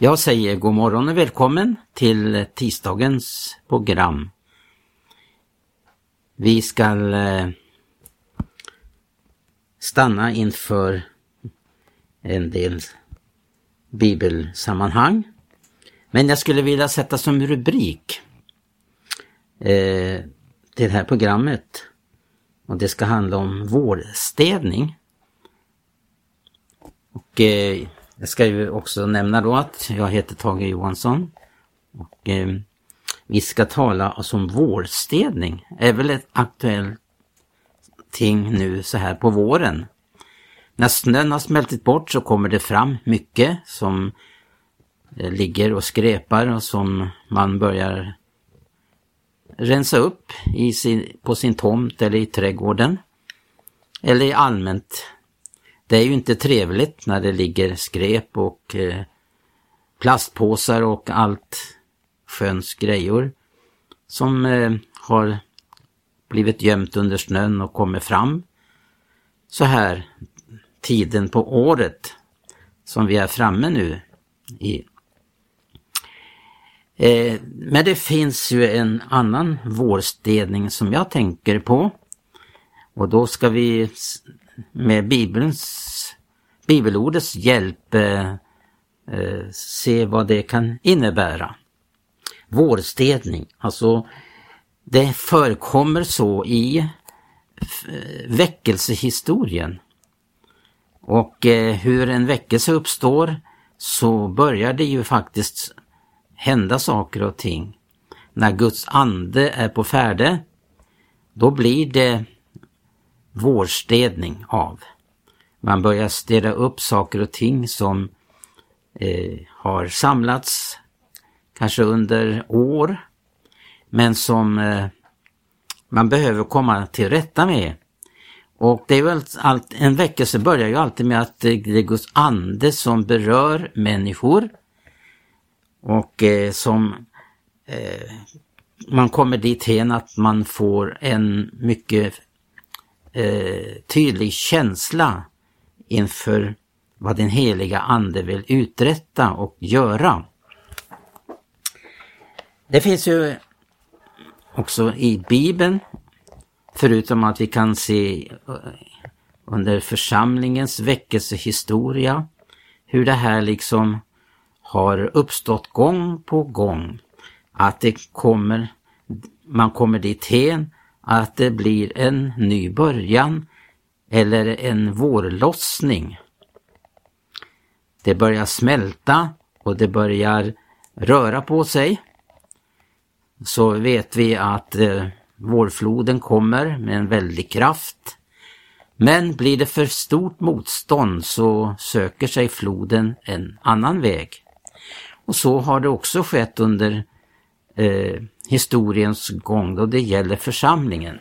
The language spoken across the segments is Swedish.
Jag säger god morgon och välkommen till tisdagens program. Vi ska eh, stanna inför en del bibelsammanhang. Men jag skulle vilja sätta som rubrik eh, det här programmet och det ska handla om vårstädning. Och eh, jag ska ju också nämna då att jag heter Tage Johansson. Och eh, vi ska tala om vårstädning. Det är väl ett aktuellt ting nu så här på våren. När snön har smältit bort så kommer det fram mycket som eh, ligger och skräpar och som man börjar rensa upp i sin, på sin tomt eller i trädgården. Eller allmänt det är ju inte trevligt när det ligger skräp och eh, plastpåsar och allt sköns grejor som eh, har blivit gömt under snön och kommer fram så här tiden på året som vi är framme nu i. Eh, men det finns ju en annan vårstädning som jag tänker på. Och då ska vi Mm. med Bibelns, bibelordets hjälp eh, eh, se vad det kan innebära. Vårstädning, alltså det förekommer så i eh, väckelsehistorien. Och eh, hur en väckelse uppstår så börjar det ju faktiskt hända saker och ting. När Guds ande är på färde, då blir det vårstädning av. Man börjar städa upp saker och ting som eh, har samlats kanske under år men som eh, man behöver komma till rätta med. Och det är väl allt, en väckelse börjar ju alltid med att eh, det är Guds ande som berör människor och eh, som eh, man kommer dit hen att man får en mycket eh, tydlig känsla inför vad den heliga ande vill uträtta och göra. Det finns ju också i Bibeln, förutom att vi kan se eh, under församlingens väckelsehistoria, hur det här liksom har uppstått gång på gång. Att det kommer, man kommer dithän att det blir en ny början eller en vårlossning. Det börjar smälta och det börjar röra på sig. Så vet vi att eh, vårfloden kommer med en väldig kraft. Men blir det för stort motstånd så söker sig floden en annan väg. Och så har det också skett under eh, historiens gång då det gäller församlingen.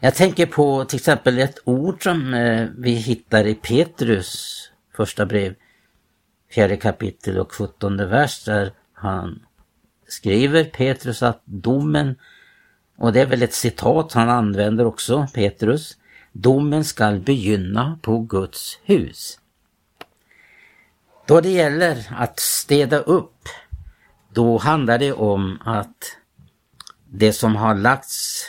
Jag tänker på till exempel ett ord som eh, vi hittar i Petrus första brev, fjärde kapitel och sjuttonde vers där han skriver Petrus att domen, och det är väl ett citat han använder också, Petrus, domen skall begynna på Guds hus. Då det gäller att städa upp då handlar det om att det som har lagts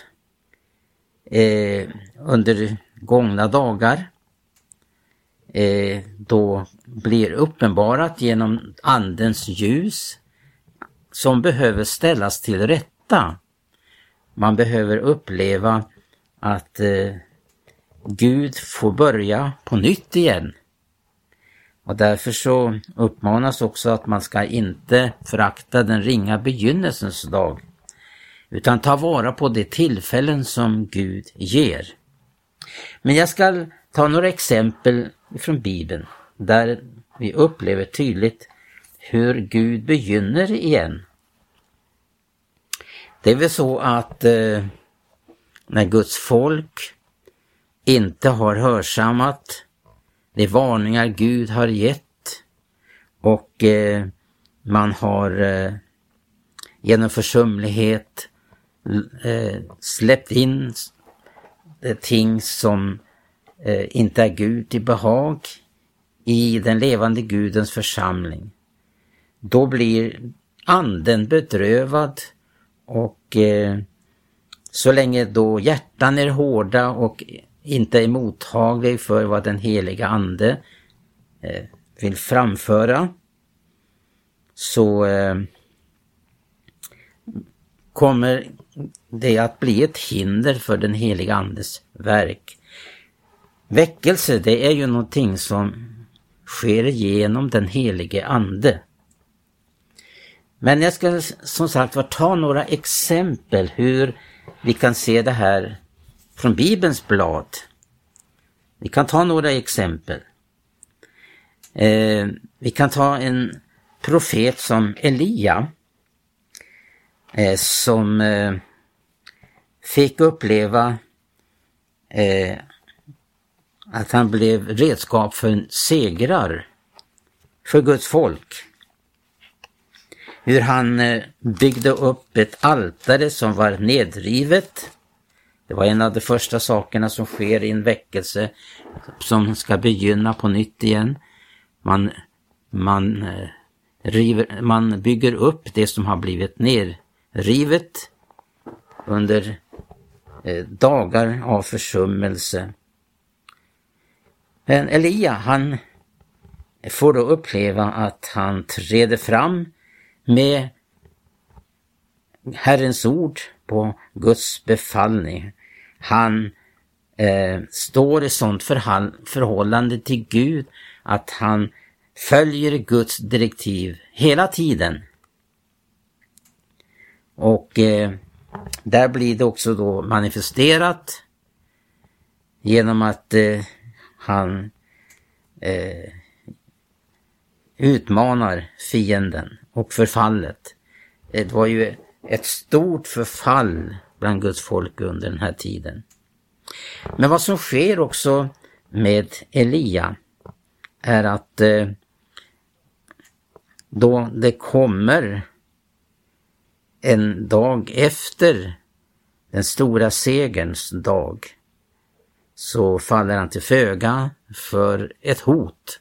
eh, under gångna dagar eh, då blir uppenbarat genom andens ljus som behöver ställas till rätta. Man behöver uppleva att eh, Gud får börja på nytt igen. Och därför så uppmanas också att man ska inte förakta den ringa begynnelsens dag, utan ta vara på de tillfällen som Gud ger. Men jag ska ta några exempel från Bibeln där vi upplever tydligt hur Gud begynner igen. Det är väl så att eh, när Guds folk inte har hörsammat det är varningar Gud har gett. Och eh, man har eh, genom försumlighet eh, släppt in eh, ting som eh, inte är Gud i behag i den levande Gudens församling, då blir anden bedrövad och eh, så länge då hjärtan är hårda och inte är mottaglig för vad den heliga ande eh, vill framföra så eh, kommer det att bli ett hinder för den heliga andes verk. Väckelse det är ju någonting som sker genom den helige ande. Men jag ska som sagt var ta några exempel hur vi kan se det här från Bibelns blad. Vi kan ta några exempel. Eh, vi kan ta en profet som Elia eh, som eh, fick uppleva eh, att han blev redskap för segrar för Guds folk. Hur han eh, byggde upp ett altare som var nedrivet. Det var en av de första sakerna som sker i en väckelse som ska begynna på nytt igen. Man, man, eh, river, man bygger upp det som har blivit nerrivet under eh, dagar av försummelse. Men Elia han får då uppleva att han träder fram med Herrens ord på Guds befallning. Han eh, står i sådant förhållande till Gud att han följer Guds direktiv hela tiden. Och eh, där blir det också då manifesterat genom att eh, han eh, utmanar fienden och förfallet. Det var ju ett stort förfall bland Guds folk under den här tiden. Men vad som sker också med Elia är att eh, då det kommer en dag efter den stora segerns dag så faller han till föga för ett hot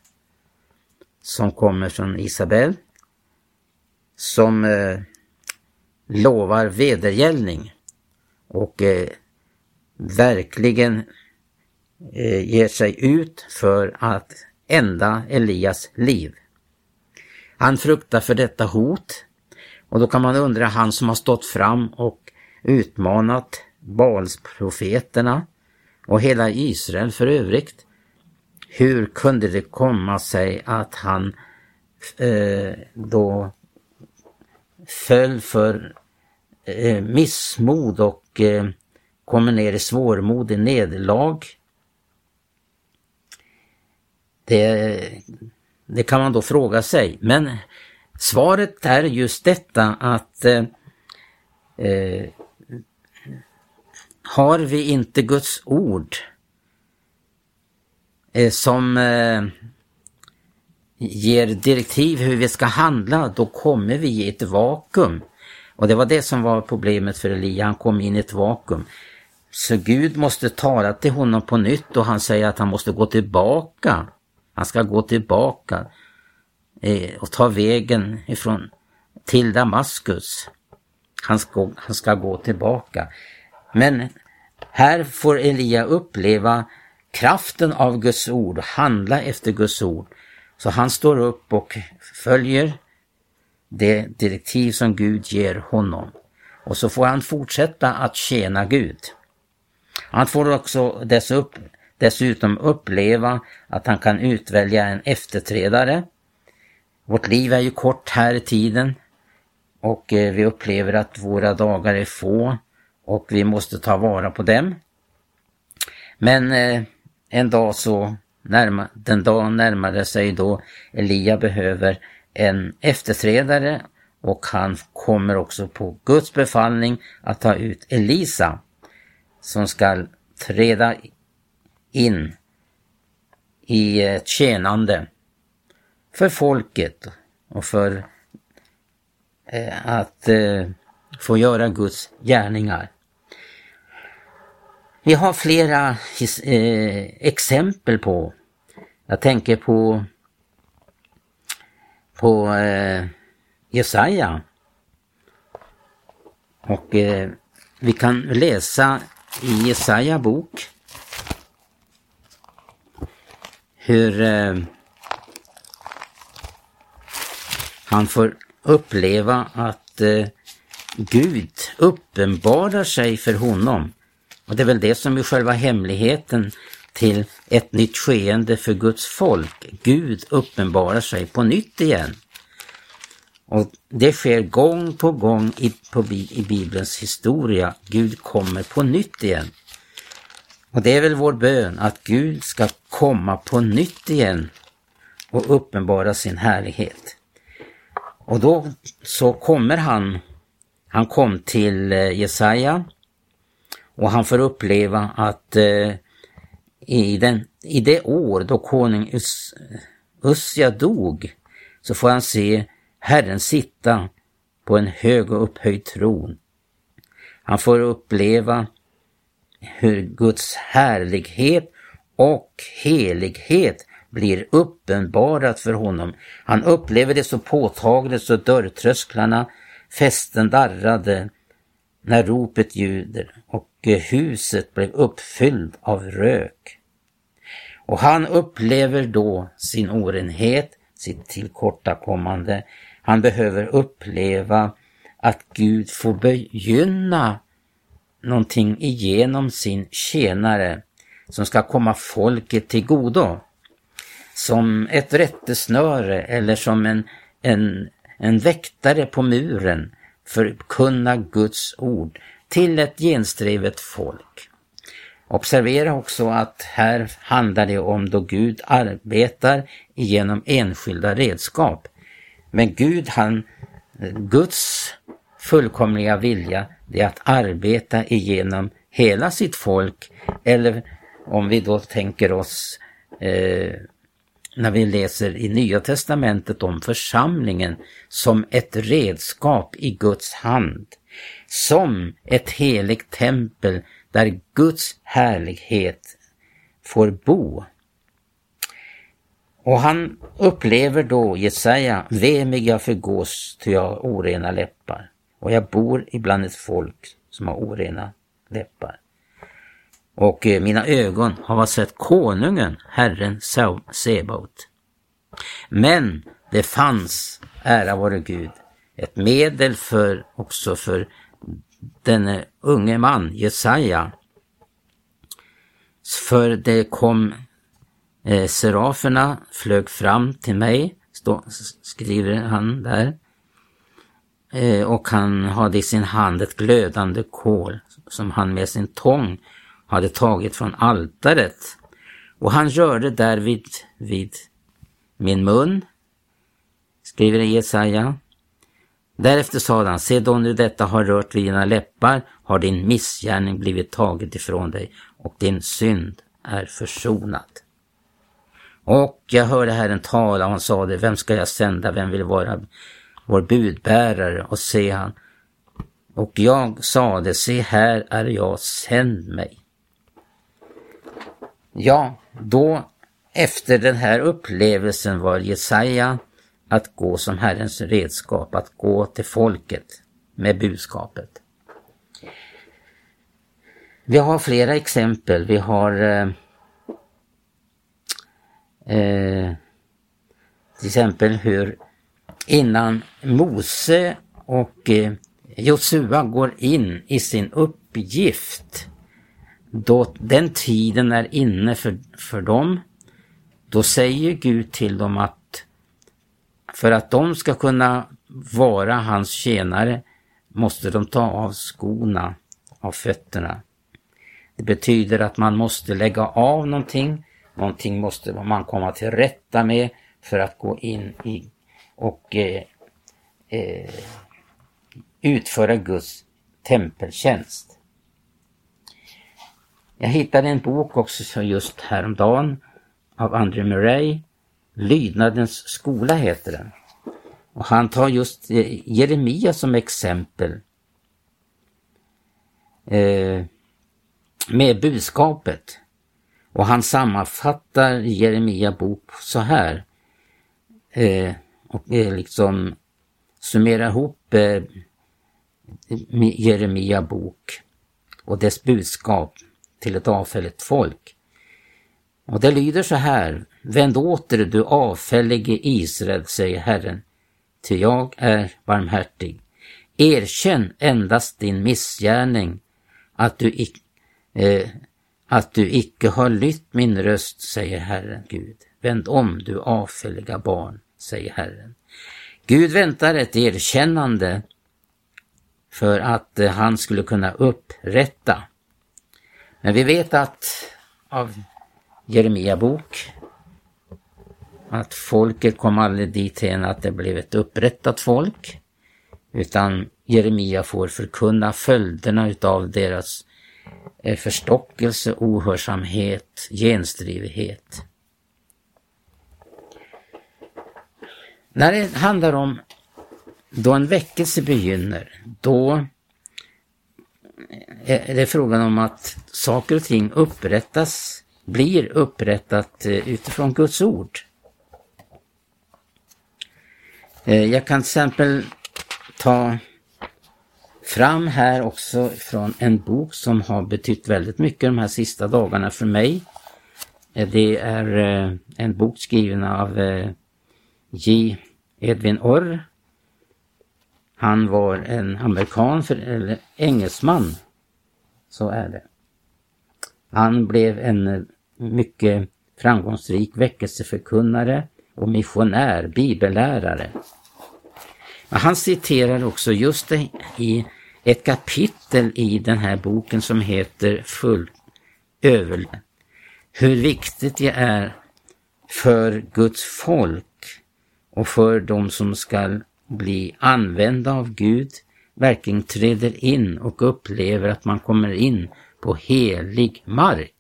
som kommer från Isabel som eh, lovar vedergällning och eh, verkligen eh, ger sig ut för att ända Elias liv. Han fruktar för detta hot och då kan man undra, han som har stått fram och utmanat Balsprofeterna och hela Israel för övrigt. Hur kunde det komma sig att han eh, då föll för eh, missmod och Eh, kommer ner i svårmodig nederlag? Det, det kan man då fråga sig. Men svaret är just detta att eh, eh, har vi inte Guds ord eh, som eh, ger direktiv hur vi ska handla, då kommer vi i ett vakuum. Och det var det som var problemet för Elia, han kom in i ett vakuum. Så Gud måste tala till honom på nytt och han säger att han måste gå tillbaka. Han ska gå tillbaka eh, och ta vägen ifrån till Damaskus. Han ska, han ska gå tillbaka. Men här får Elia uppleva kraften av Guds ord och handla efter Guds ord. Så han står upp och följer det direktiv som Gud ger honom. Och så får han fortsätta att tjäna Gud. Han får också dessutom uppleva att han kan utvälja en efterträdare. Vårt liv är ju kort här i tiden och eh, vi upplever att våra dagar är få och vi måste ta vara på dem. Men eh, en dag så närma, den dag närmade sig då Elia behöver en efterträdare och han kommer också på Guds befallning att ta ut Elisa som ska träda in i ett tjänande för folket och för eh, att eh, få göra Guds gärningar. Vi har flera eh, exempel på, jag tänker på på eh, Jesaja. Och eh, vi kan läsa i Jesaja bok hur eh, han får uppleva att eh, Gud uppenbarar sig för honom. Och det är väl det som är själva hemligheten till ett nytt skeende för Guds folk. Gud uppenbarar sig på nytt igen. Och det sker gång på gång i, på, i Bibelns historia. Gud kommer på nytt igen. Och det är väl vår bön att Gud ska komma på nytt igen och uppenbara sin härlighet. Och då så kommer han, han kom till eh, Jesaja och han får uppleva att eh, i, den, i det år då konung Us, Usja dog så får han se Herren sitta på en hög och upphöjd tron. Han får uppleva hur Guds härlighet och helighet blir uppenbarat för honom. Han upplever det så påtagligt så dörrtrösklarna fästen darrade när ropet ljuder och huset blev uppfylld av rök. Och han upplever då sin orenhet, sitt tillkortakommande. Han behöver uppleva att Gud får begynna någonting igenom sin tjänare som ska komma folket till godo. Som ett rättesnöre eller som en, en, en väktare på muren förkunna Guds ord till ett genstrivet folk. Observera också att här handlar det om då Gud arbetar genom enskilda redskap. Men Gud, han, Guds fullkomliga vilja, det är att arbeta igenom hela sitt folk. Eller om vi då tänker oss eh, när vi läser i Nya Testamentet om församlingen som ett redskap i Guds hand. Som ett heligt tempel där Guds härlighet får bo. Och han upplever då Jesaja, Vem jag förgås ty jag har orena läppar och jag bor ibland ett folk som har orena läppar. Och eh, mina ögon har sett konungen, Herren Sebaot. Men det fanns, ära vare Gud, ett medel för också för denne unge man, Jesaja. För det kom eh, seraferna flög fram till mig, stå, skriver han där. Eh, och han hade i sin hand ett glödande kol som han med sin tång hade tagit från altaret. Och han rörde där vid min mun, skriver Jesaja. Därefter sade han, se då nu detta har rört vid dina läppar har din missgärning blivit taget ifrån dig och din synd är försonad. Och jag hörde Herren tala och han sade, vem ska jag sända, vem vill vara vår budbärare? Och se han, och jag sade, se här är jag, sänd mig. Ja, då efter den här upplevelsen var Jesaja att gå som Herrens redskap, att gå till folket med budskapet. Vi har flera exempel. Vi har eh, eh, till exempel hur innan Mose och eh, Josua går in i sin uppgift, då den tiden är inne för, för dem, då säger Gud till dem att för att de ska kunna vara hans tjänare måste de ta av skorna av fötterna. Det betyder att man måste lägga av någonting, någonting måste man komma till rätta med för att gå in i och eh, eh, utföra Guds tempeltjänst. Jag hittade en bok också just häromdagen av André Murray Lydnadens skola heter den. Och han tar just eh, Jeremia som exempel. Eh, med budskapet. Och han sammanfattar Jeremia bok så här. Eh, och eh, liksom summerar ihop eh, Jeremia bok och dess budskap till ett avfälligt folk. Och det lyder så här. Vänd åter du avfällige Israel, säger Herren, ty jag är barmhärtig. Erkänn endast din missgärning, att du, eh, att du icke har lytt min röst, säger Herren Gud. Vänd om, du avfälliga barn, säger Herren. Gud väntar ett erkännande för att eh, han skulle kunna upprätta. Men vi vet att av Jeremia bok att folket kom aldrig dithän att det blev ett upprättat folk. Utan Jeremia får förkunna följderna utav deras eh, förstockelse, ohörsamhet, genstrivighet. När det handlar om då en väckelse begynner, då eh, är det frågan om att saker och ting upprättas, blir upprättat eh, utifrån Guds ord. Eh, jag kan till exempel ta fram här också från en bok som har betytt väldigt mycket de här sista dagarna för mig. Eh, det är en bok skriven av J. Edwin Orr. Han var en amerikan, för, eller engelsman. Så är det. Han blev en mycket framgångsrik väckelseförkunnare och missionär, bibellärare. Han citerar också just det i ett kapitel i den här boken som heter Full över hur viktigt det är för Guds folk och för de som skall bli använda av Gud verkligen träder in och upplever att man kommer in på helig mark.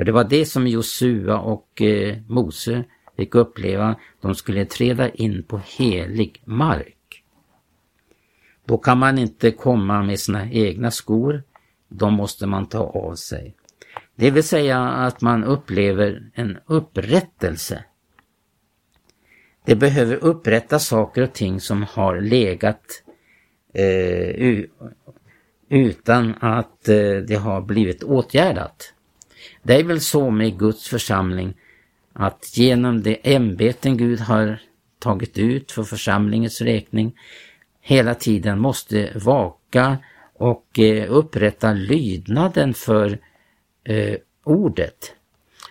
För det var det som Josua och eh, Mose fick uppleva. De skulle träda in på helig mark. Då kan man inte komma med sina egna skor. De måste man ta av sig. Det vill säga att man upplever en upprättelse. Det behöver upprätta saker och ting som har legat eh, utan att eh, det har blivit åtgärdat. Det är väl så med Guds församling att genom de ämbeten Gud har tagit ut för församlingens räkning hela tiden måste vaka och eh, upprätta lydnaden för eh, ordet.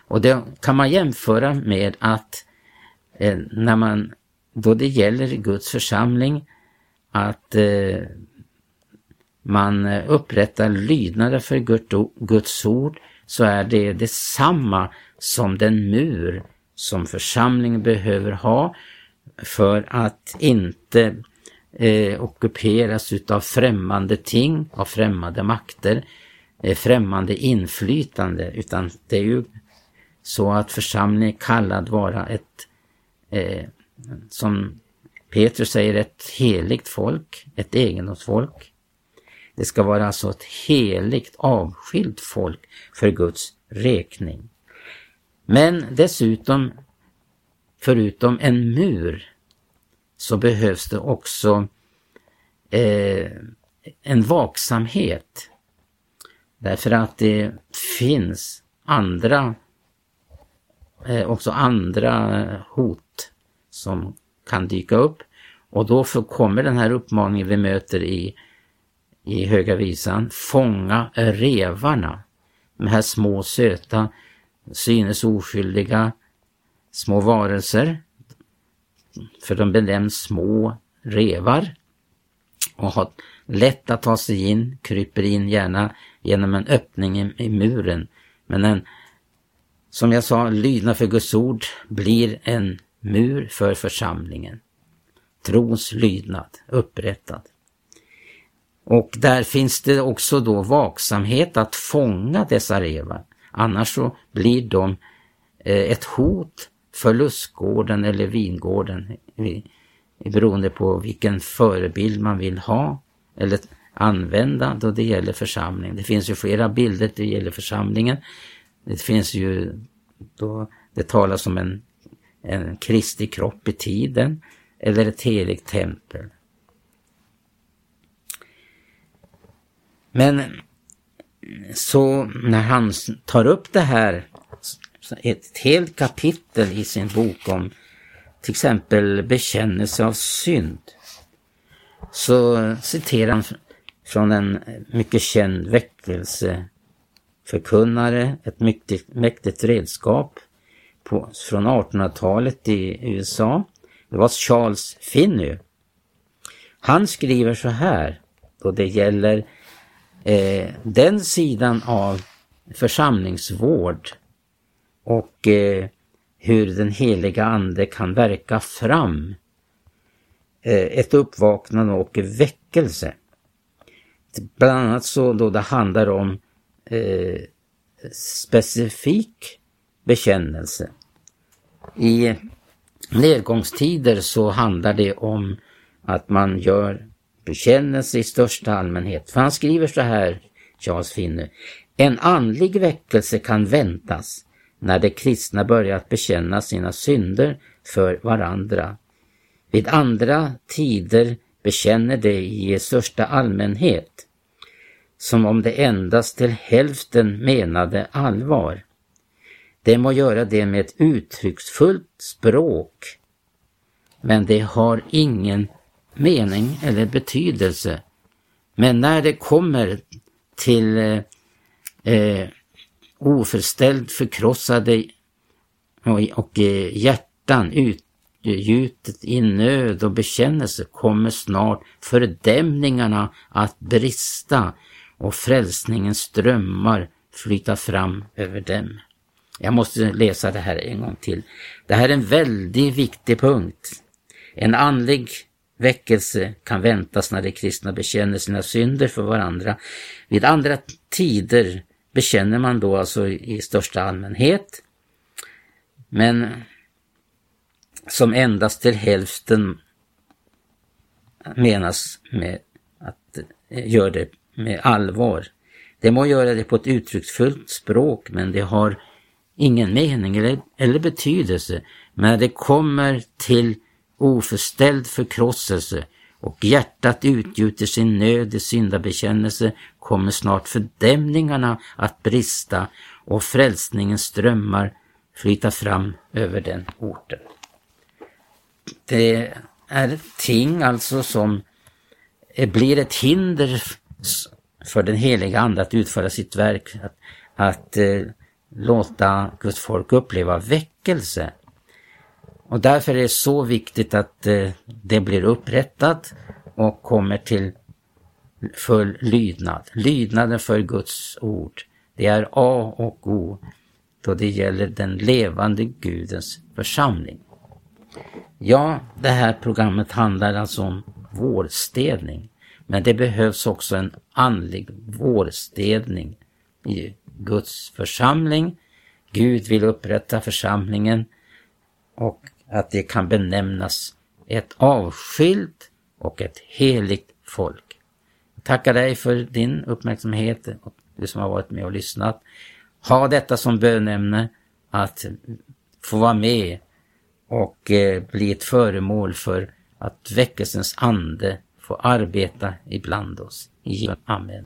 Och det kan man jämföra med att eh, när man, då det gäller Guds församling, att eh, man eh, upprättar lydnader för Guds ord så är det detsamma som den mur som församlingen behöver ha för att inte eh, ockuperas utav främmande ting, av främmande makter, eh, främmande inflytande, utan det är ju så att församlingen är kallad vara ett, eh, som Petrus säger, ett heligt folk, ett egendomsfolk. Det ska vara alltså ett heligt avskilt folk för Guds räkning. Men dessutom, förutom en mur, så behövs det också eh, en vaksamhet. Därför att det finns andra, eh, också andra hot som kan dyka upp. Och då kommer den här uppmaningen vi möter i i Höga Visan, fånga revarna. De här små söta, synes oskyldiga små varelser. För de benämns små revar och har lätt att ta sig in, kryper in gärna genom en öppning i, i muren. Men en, som jag sa, lydnad för Guds ord blir en mur för församlingen. Trons lydnad upprättad. Och där finns det också då vaksamhet att fånga dessa revar. Annars så blir de eh, ett hot för lustgården eller vingården beroende på vilken förebild man vill ha eller använda då det gäller församlingen. Det finns ju flera bilder då det gäller församlingen. Det finns ju då det talas om en en Kristi kropp i tiden eller ett heligt tempel. Men så när han tar upp det här, ett helt kapitel i sin bok om till exempel bekännelse av synd, så citerar han från en mycket känd väckelseförkunnare, ett mäktigt, mäktigt redskap på, från 1800-talet i USA. Det var Charles Finney. Han skriver så här då det gäller eh, den sidan av församlingsvård och eh, hur den heliga ande kan verka fram eh, ett uppvaknande och väckelse. Bland annat så då det handlar om eh, specifik bekännelse. I nedgångstider så handlar det om att man gör bekännelse i största allmänhet. För han skriver så här, Charles Finney. En andlig väckelse kan väntas när de kristna börjar att bekänna sina synder för varandra. Vid andra tider bekänner de i största allmänhet, som om de endast till hälften menade allvar. De må göra det med ett uttrycksfullt språk, men det har ingen mening eller betydelse. Men när det kommer till eh, eh oförställd förkrossade och, och eh, hjärtan utgjutet i nöd och bekännelse kommer snart fördämningarna att brista och frälsningens strömmar flyta fram över dem. Jag måste läsa det här en gång till. Det här är en väldigt viktig punkt. En andlig väckelse kan väntas när de kristna bekänner sina synder för varandra. Vid andra tider bekänner man då alltså i största allmänhet, men som endast till hälften menas med att eh, göra det med allvar. Det må göra det på ett uttrycksfullt språk, men det har ingen mening eller, eller betydelse. Men när det kommer till oförställd förkrosselse och hjärtat utgjuter sin nöd i syndabekännelse kommer snart fördämningarna att brista och frälsningens strömmar flyta fram över den orten. Det är ting alltså som blir ett hinder för den heliga Ande att utföra sitt verk, att, att eh, låta Guds folk uppleva väckelse. Och därför är det så viktigt att eh, det blir upprättat och kommer till full lydnad. Lydnaden för Guds ord. Det är A och O då det gäller den levande Gudens församling. Ja, det här programmet handlar alltså om vårstädning. Men det behövs också en andlig vårstädning i Guds församling. Gud vill upprätta församlingen och att det kan benämnas ett avskilt och ett heligt folk. Jag tackar dig för din uppmärksamhet och du som har varit med och lyssnat. Ha detta som bönämne att få vara med och eh, bli ett föremål för att väckelsens ande får arbeta ibland oss. Amen.